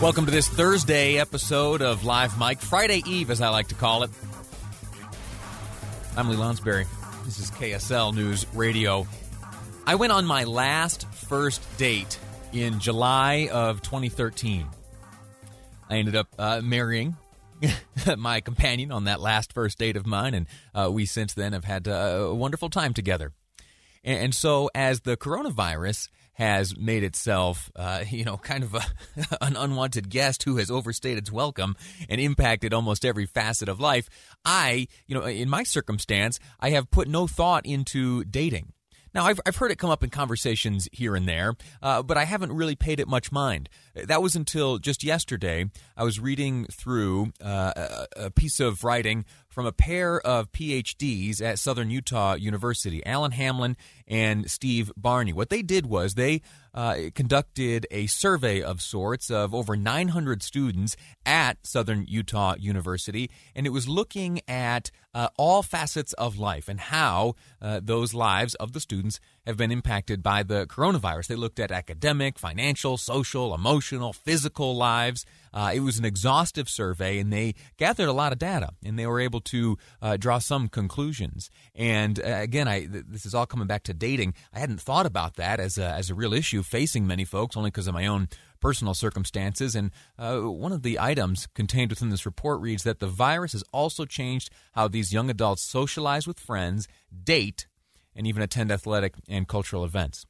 Welcome to this Thursday episode of Live Mic, Friday Eve, as I like to call it. I'm Lee Lonsberry. This is KSL News Radio. I went on my last first date in July of 2013. I ended up uh, marrying my companion on that last first date of mine, and uh, we since then have had uh, a wonderful time together. And, so, as the coronavirus has made itself, uh, you know, kind of a, an unwanted guest who has overstayed its welcome and impacted almost every facet of life. I, you know, in my circumstance, I have put no thought into dating. Now, I've, I've heard it come up in conversations here and there, uh, but I haven't really paid it much mind. That was until just yesterday. I was reading through uh, a, a piece of writing from a pair of PhDs at Southern Utah University, Alan Hamlin and Steve Barney. What they did was they uh, conducted a survey of sorts of over 900 students at Southern Utah University, and it was looking at uh, all facets of life and how uh, those lives of the students have been impacted by the coronavirus. They looked at academic, financial, social, emotional, physical lives. Uh, it was an exhaustive survey, and they gathered a lot of data, and they were able to uh, draw some conclusions. And uh, again, I th- this is all coming back to dating. I hadn't thought about that as a, as a real issue facing many folks, only because of my own personal circumstances. And uh, one of the items contained within this report reads that the virus has also changed how these young adults socialize with friends, date, and even attend athletic and cultural events.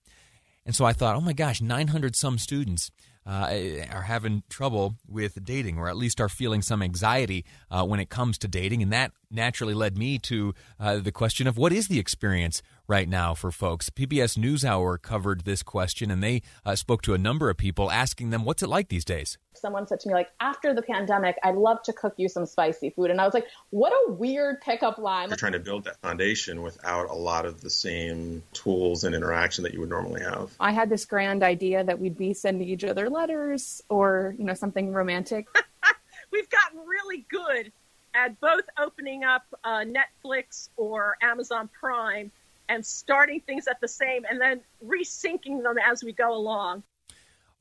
And so I thought, oh my gosh, 900 some students uh, are having trouble with dating, or at least are feeling some anxiety uh, when it comes to dating. And that naturally led me to uh, the question of what is the experience right now for folks? PBS NewsHour covered this question, and they uh, spoke to a number of people asking them, what's it like these days? Someone said to me, like, after the pandemic, I'd love to cook you some spicy food. And I was like, what a weird pickup line. You're trying to build that foundation without a lot of the same tools and interaction that you would normally have. I had this grand idea that we'd be sending each other letters or, you know, something romantic. We've gotten really good at both opening up uh, Netflix or Amazon Prime and starting things at the same and then resyncing them as we go along.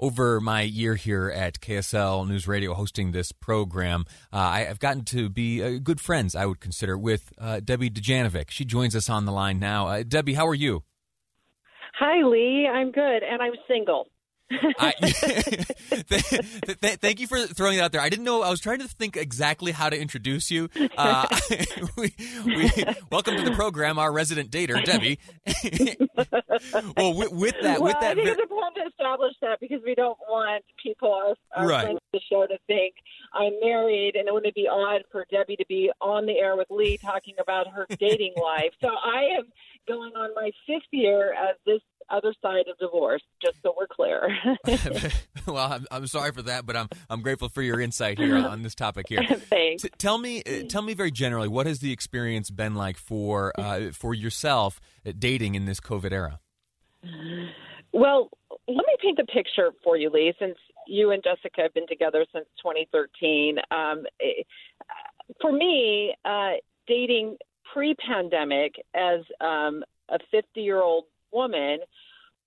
Over my year here at KSL News Radio hosting this program, uh, I have gotten to be uh, good friends, I would consider, with uh, Debbie Dujanovic. She joins us on the line now. Uh, Debbie, how are you? Hi, Lee. I'm good, and I'm single. I, th- th- thank you for throwing it out there. I didn't know. I was trying to think exactly how to introduce you. Uh, we, we, welcome to the program, our resident dater, Debbie. well, with, with that, well, with that, I think it's important to establish that because we don't want people, our, our Right. friends of the show, to think I'm married, and it wouldn't be odd for Debbie to be on the air with Lee talking about her dating life. So I am going on my fifth year as this other side of divorce, just so we're clear. well, I'm, I'm sorry for that, but I'm I'm grateful for your insight here on this topic here. Thanks. T- tell me, uh, tell me very generally, what has the experience been like for uh, for yourself uh, dating in this COVID era? Well, let me paint the picture for you, Lee, since you and Jessica have been together since 2013. Um, eh, for me, uh, dating pre pandemic as um, a 50 year old woman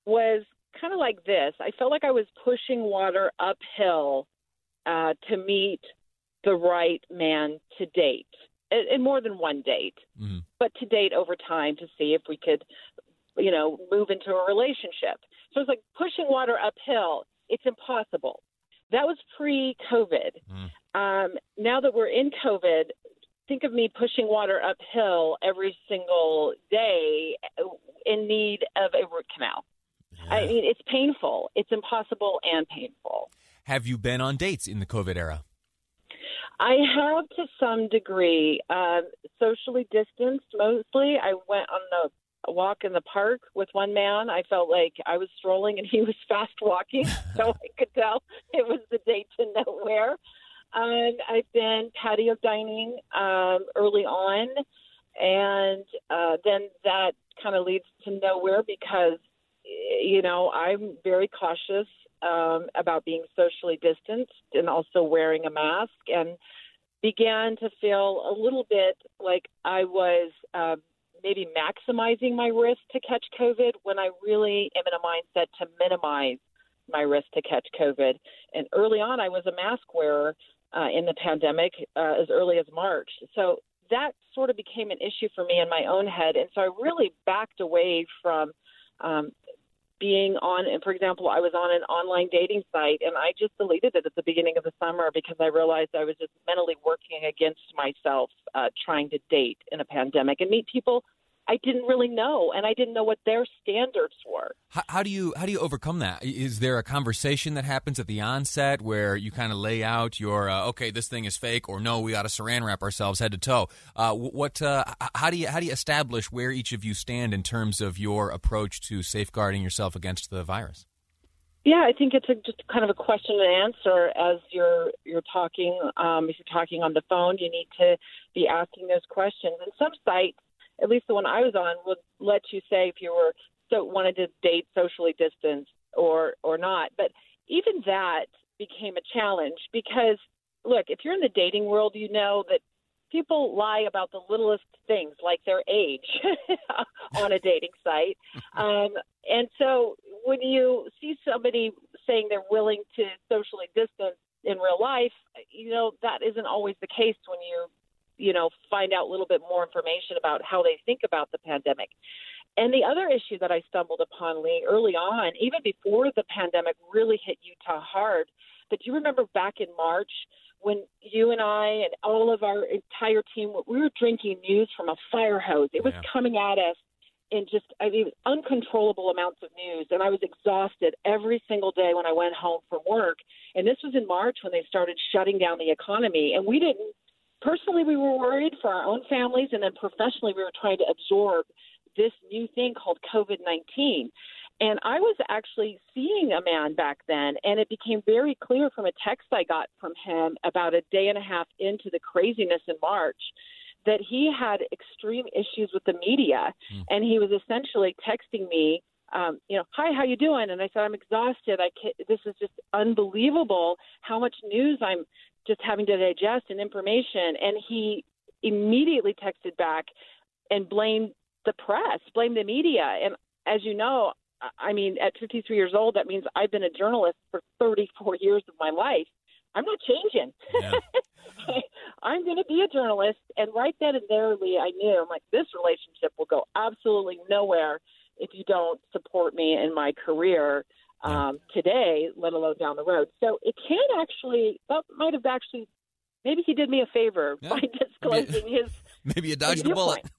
was kind of like this. I felt like I was pushing water uphill uh, to meet the right man to date, and and more than one date, Mhm. but to date over time to see if we could you know, move into a relationship. So it's like pushing water uphill. It's impossible. That was pre COVID. Um, now that we're in COVID, think of me pushing water uphill every single day in need of a root canal. I mean, it's painful. It's impossible and painful. Have you been on dates in the COVID era? I have to some degree, um, socially distanced mostly. I went on the a walk in the park with one man. I felt like I was strolling and he was fast walking, so I could tell it was the date to nowhere. Um, I've been patio dining um, early on, and uh, then that kind of leads to nowhere because, you know, I'm very cautious um, about being socially distanced and also wearing a mask, and began to feel a little bit like I was. Uh, maybe maximizing my risk to catch COVID when I really am in a mindset to minimize my risk to catch COVID. And early on, I was a mask wearer uh, in the pandemic uh, as early as March. So that sort of became an issue for me in my own head. And so I really backed away from um, being on, and for example, I was on an online dating site and I just deleted it at the beginning of the summer because I realized I was just mentally working against myself uh, trying to date in a pandemic and meet people I didn't really know, and I didn't know what their standards were. How, how, do you how do you overcome that? Is there a conversation that happens at the onset where you kind of lay out your uh, okay, this thing is fake, or no, we got to saran wrap ourselves head to toe? Uh, what uh, how do you how do you establish where each of you stand in terms of your approach to safeguarding yourself against the virus? Yeah, I think it's a, just kind of a question and answer as you're you're talking. Um, if you're talking on the phone, you need to be asking those questions. And some sites at least the one I was on would let you say if you were so wanted to date socially distanced or or not. But even that became a challenge because look, if you're in the dating world, you know that people lie about the littlest things like their age on a dating site. Um, and so when you see somebody saying they're willing to socially distance in real life, you know, that isn't always the case when you you know, find out a little bit more information about how they think about the pandemic. And the other issue that I stumbled upon, Lee, early on, even before the pandemic really hit Utah hard, but do you remember back in March when you and I and all of our entire team, we were drinking news from a fire hose. It was yeah. coming at us in just, I mean, uncontrollable amounts of news. And I was exhausted every single day when I went home from work. And this was in March when they started shutting down the economy. And we didn't personally, we were worried for our own families, and then professionally, we were trying to absorb this new thing called COVID 19. And I was actually seeing a man back then, and it became very clear from a text I got from him about a day and a half into the craziness in March that he had extreme issues with the media, mm. and he was essentially texting me. Um, you know, hi, how you doing? And I said, I'm exhausted. I can't, this is just unbelievable how much news I'm just having to digest and information. And he immediately texted back and blamed the press, blamed the media. And as you know, I mean, at 53 years old, that means I've been a journalist for 34 years of my life. I'm not changing. Yeah. I'm going to be a journalist. And right then and there, Lee, I knew I'm like, this relationship will go absolutely nowhere if you don't support me in my career um, today, let alone down the road. So it can actually, that might have actually, maybe he did me a favor yeah. by disclosing maybe, his. Maybe you dodged a bullet.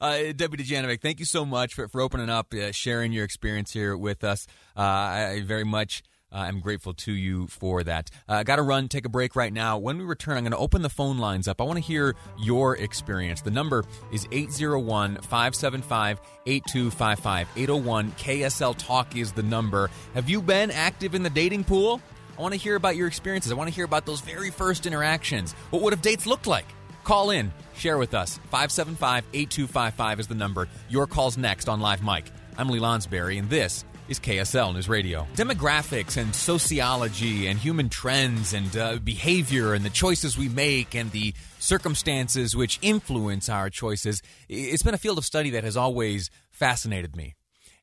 Uh, Debbie Dujanovic, thank you so much for, for opening up, uh, sharing your experience here with us. Uh, I very much uh, I'm grateful to you for that. Uh, I got to run, take a break right now. When we return, I'm going to open the phone lines up. I want to hear your experience. The number is 801 575 8255. 801 KSL Talk is the number. Have you been active in the dating pool? I want to hear about your experiences. I want to hear about those very first interactions. What would have dates looked like? Call in, share with us. 575 8255 is the number. Your call's next on Live Mic. I'm Lee Lonsberry, and this is KSL News Radio. Demographics and sociology and human trends and uh, behavior and the choices we make and the circumstances which influence our choices, it's been a field of study that has always fascinated me.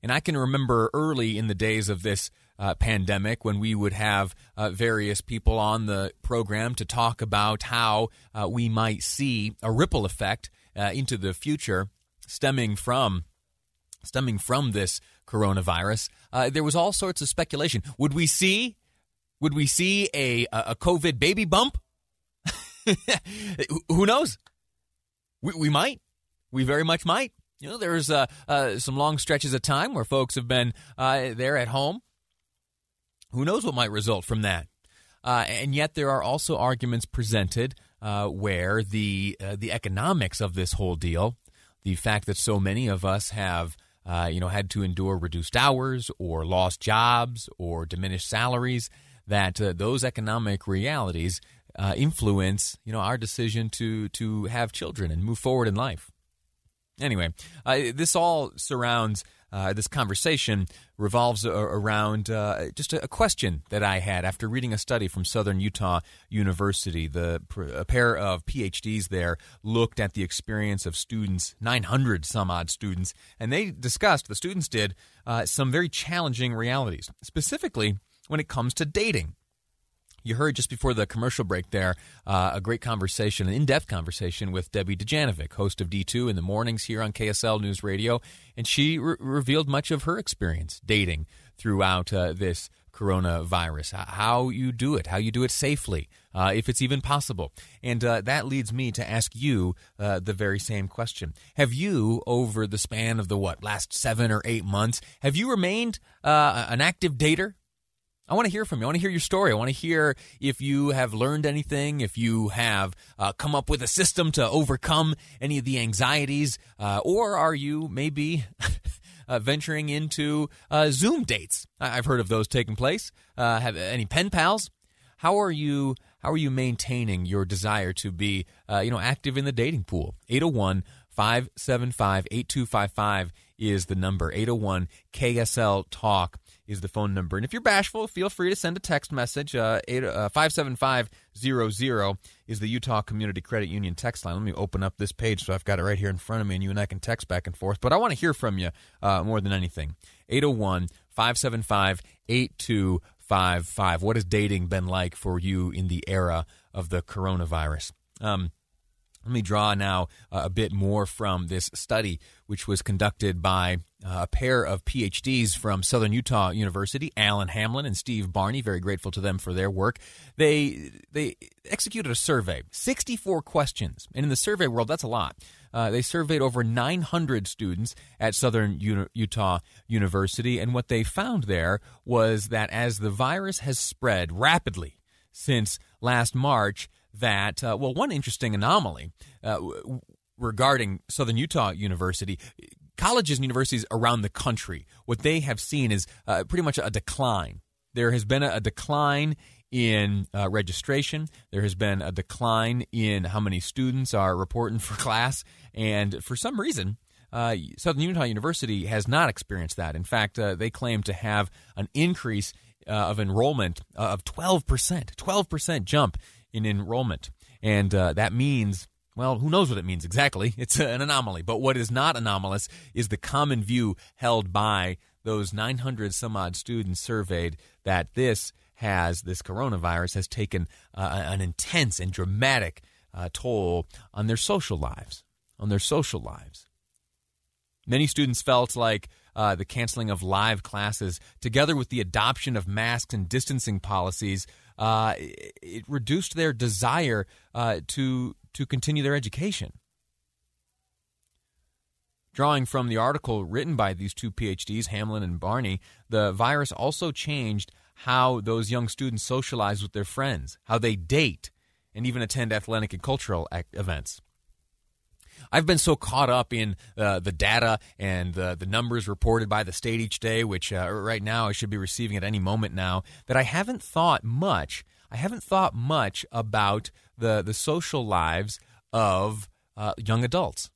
And I can remember early in the days of this uh, pandemic when we would have uh, various people on the program to talk about how uh, we might see a ripple effect uh, into the future stemming from stemming from this coronavirus. Uh, there was all sorts of speculation. Would we see? Would we see a a COVID baby bump? Who knows? We, we might. We very much might. You know, there's uh, uh, some long stretches of time where folks have been uh, there at home. Who knows what might result from that? Uh, and yet, there are also arguments presented uh, where the the economics of this whole deal, the fact that so many of us have uh, you know, had to endure reduced hours or lost jobs or diminished salaries, that uh, those economic realities uh, influence you know our decision to to have children and move forward in life. Anyway, uh, this all surrounds uh, this conversation revolves around uh, just a, question that I had after reading a study from Southern Utah University. The a pair of PhDs there looked at the experience of students, 900 some odd students, and they discussed the students did uh, some very challenging realities, specifically when it comes to dating. You heard just before the commercial break there uh, a great conversation, an in depth conversation with Debbie Dujanovic, host of D2 in the mornings here on KSL News Radio. And she re- revealed much of her experience dating throughout uh, this coronavirus, how you do it, how you do it safely, uh, if it's even possible. And uh, that leads me to ask you uh, the very same question. Have you, over the span of the what, last seven or eight months, have you remained uh, an active dater? I want to hear from you. I want to hear your story. I want to hear if you have learned anything, if you have uh, come up with a system to overcome any of the anxieties, uh, or are you maybe uh, venturing into uh, Zoom dates? I've heard of those taking place. Uh, have any pen pals? How are you? How are you maintaining your desire to be, uh, you know, active in the dating pool? 801 575 8255 is the number. 801 KSL Talk is the phone number. And if you're bashful, feel free to send a text message. Uh, uh, 57500 is the Utah Community Credit Union text line. Let me open up this page so I've got it right here in front of me and you and I can text back and forth. But I want to hear from you uh, more than anything. 801 575 8255. What has dating been like for you in the era of the coronavirus? Um, let me draw now uh, a bit more from this study, which was conducted by uh, a pair of PhDs from Southern Utah University, Alan Hamlin and Steve Barney. Very grateful to them for their work. They they executed a survey, 64 questions, and in the survey world, that's a lot. Uh, they surveyed over 900 students at Southern Utah University, and what they found there was that as the virus has spread rapidly since last March, that, uh, well, one interesting anomaly uh, regarding Southern Utah University. Colleges and universities around the country, what they have seen is uh, pretty much a decline. There has been a, a decline in uh, registration. There has been a decline in how many students are reporting for class. And for some reason, uh, Southern Utah University has not experienced that. In fact, uh, they claim to have an increase uh, of enrollment uh, of 12%, 12% jump in enrollment. And uh, that means, well, who knows what it means exactly? It's an anomaly. But what is not anomalous is the common view held by those 900 some odd students surveyed that this has, this coronavirus has taken uh, an intense and dramatic uh, toll on their social lives. On their social lives. Many students felt like uh, the canceling of live classes, together with the adoption of masks and distancing policies, uh, it reduced their desire uh, to to continue their education. Drawing from the article written by these two PhDs, Hamlin and Barney, the virus also changed how those young students socialize with their friends, how they date, and even attend athletic and cultural events. I've been so caught up in uh, the data and the, the numbers reported by the state each day, which uh, right now I should be receiving at any moment now, that I haven't thought much. I haven't thought much about the the social lives of uh, young adults.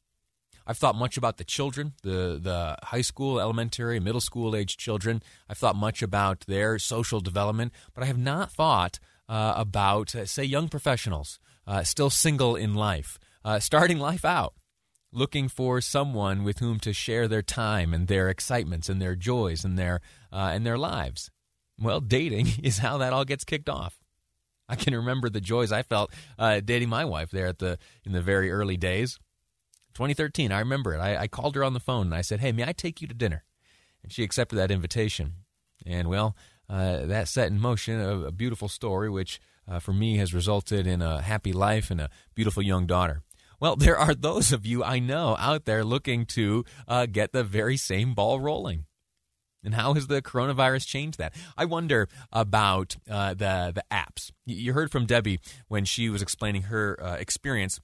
I've thought much about the children, the the high school, elementary, middle school age children. I've thought much about their social development, but I have not thought uh, about, uh, say, young professionals uh, still single in life, uh, starting life out looking for someone with whom to share their time and their excitements and their joys and their uh, and their lives. Well, dating is how that all gets kicked off. I can remember the joys I felt uh, dating my wife there at the in the very early days. 2013, I remember it. I, I called her on the phone and I said, "Hey, may I take you to dinner?" And she accepted that invitation. And well, uh, that set in motion a, a beautiful story, which uh, for me has resulted in a happy life and a beautiful young daughter. Well, there are those of you I know out there looking to uh, get the very same ball rolling. And how has the coronavirus changed that? I wonder about uh, the the apps. You heard from Debbie when she was explaining her uh, experience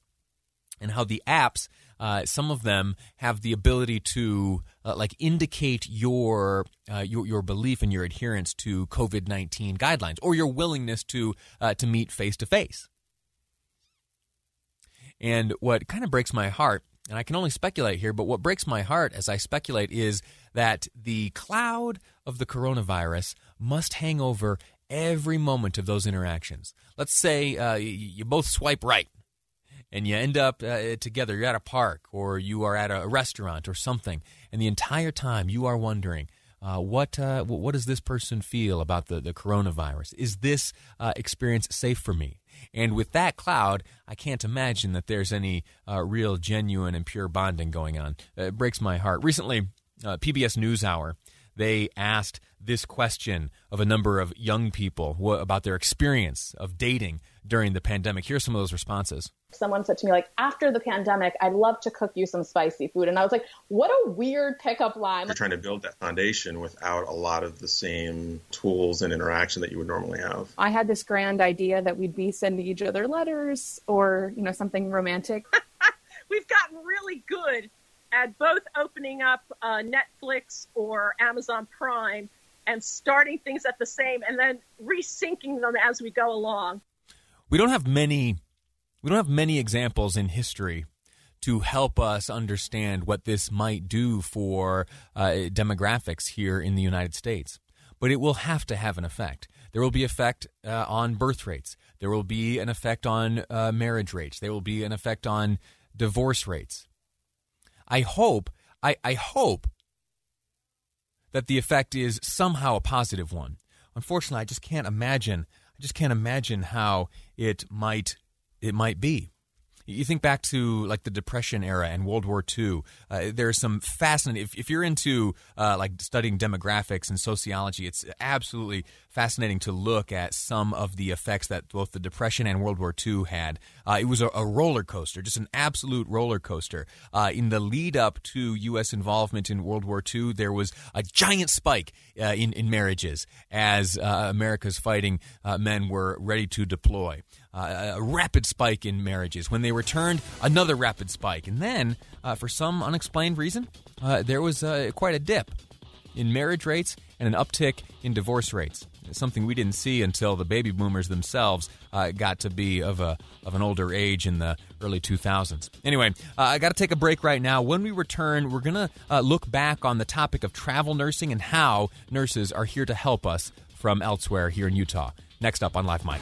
and how the apps, uh, some of them have the ability to uh, like indicate your, uh, your your belief and your adherence to COVID nineteen guidelines or your willingness to uh, to meet face to face. And what kind of breaks my heart, and I can only speculate here, but what breaks my heart as I speculate is that the cloud of the coronavirus must hang over every moment of those interactions. Let's say uh, you both swipe right and you end up uh, together. You're at a park or you are at a restaurant or something, and the entire time you are wondering. Uh, what uh, what does this person feel about the, the coronavirus? Is this uh, experience safe for me? And with that cloud, I can't imagine that there's any uh, real, genuine, and pure bonding going on. it breaks my heart. Recently, uh, PBS NewsHour they asked this question of a number of young people about their experience of dating during the pandemic. Here's some of those responses. Someone said to me, like, after the pandemic, I'd love to cook you some spicy food. And I was like, what a weird pickup line. You're trying to build that foundation without a lot of the same tools and interaction that you would normally have. I had this grand idea that we'd be sending each other letters or, you know, something romantic. We've gotten really good at both opening up uh, Netflix or Amazon Prime and starting things at the same and then resyncing them as we go along. We don't have many we don't have many examples in history to help us understand what this might do for uh, demographics here in the United States. But it will have to have an effect. There will be effect uh, on birth rates. There will be an effect on uh, marriage rates. There will be an effect on divorce rates. I hope, I, I hope that the effect is somehow a positive one. Unfortunately, I just can't imagine. I just can't imagine how it might it might be. You think back to like the Depression era and World War II. Uh, there's some fascinating. If, if you're into uh, like studying demographics and sociology, it's absolutely fascinating to look at some of the effects that both the Depression and World War II had. Uh, it was a, a, roller coaster, just an absolute roller coaster. Uh, in the lead up to U.S. involvement in World War II, there was a giant spike uh, in in marriages as uh, America's fighting men were ready to deploy uh, a rapid spike in marriages. When they returned, another rapid spike. And then, uh, for some unexplained reason, uh, there was uh, quite a dip in marriage rates and an uptick in divorce rates. Something we didn't see until the baby boomers themselves uh, got to be of a of an older age in the early 2000s. Anyway, I got to take a break right now. When we return, we're going to look back on the topic of travel nursing and how nurses are here to help us from elsewhere here in Utah. Next up on Live Mic.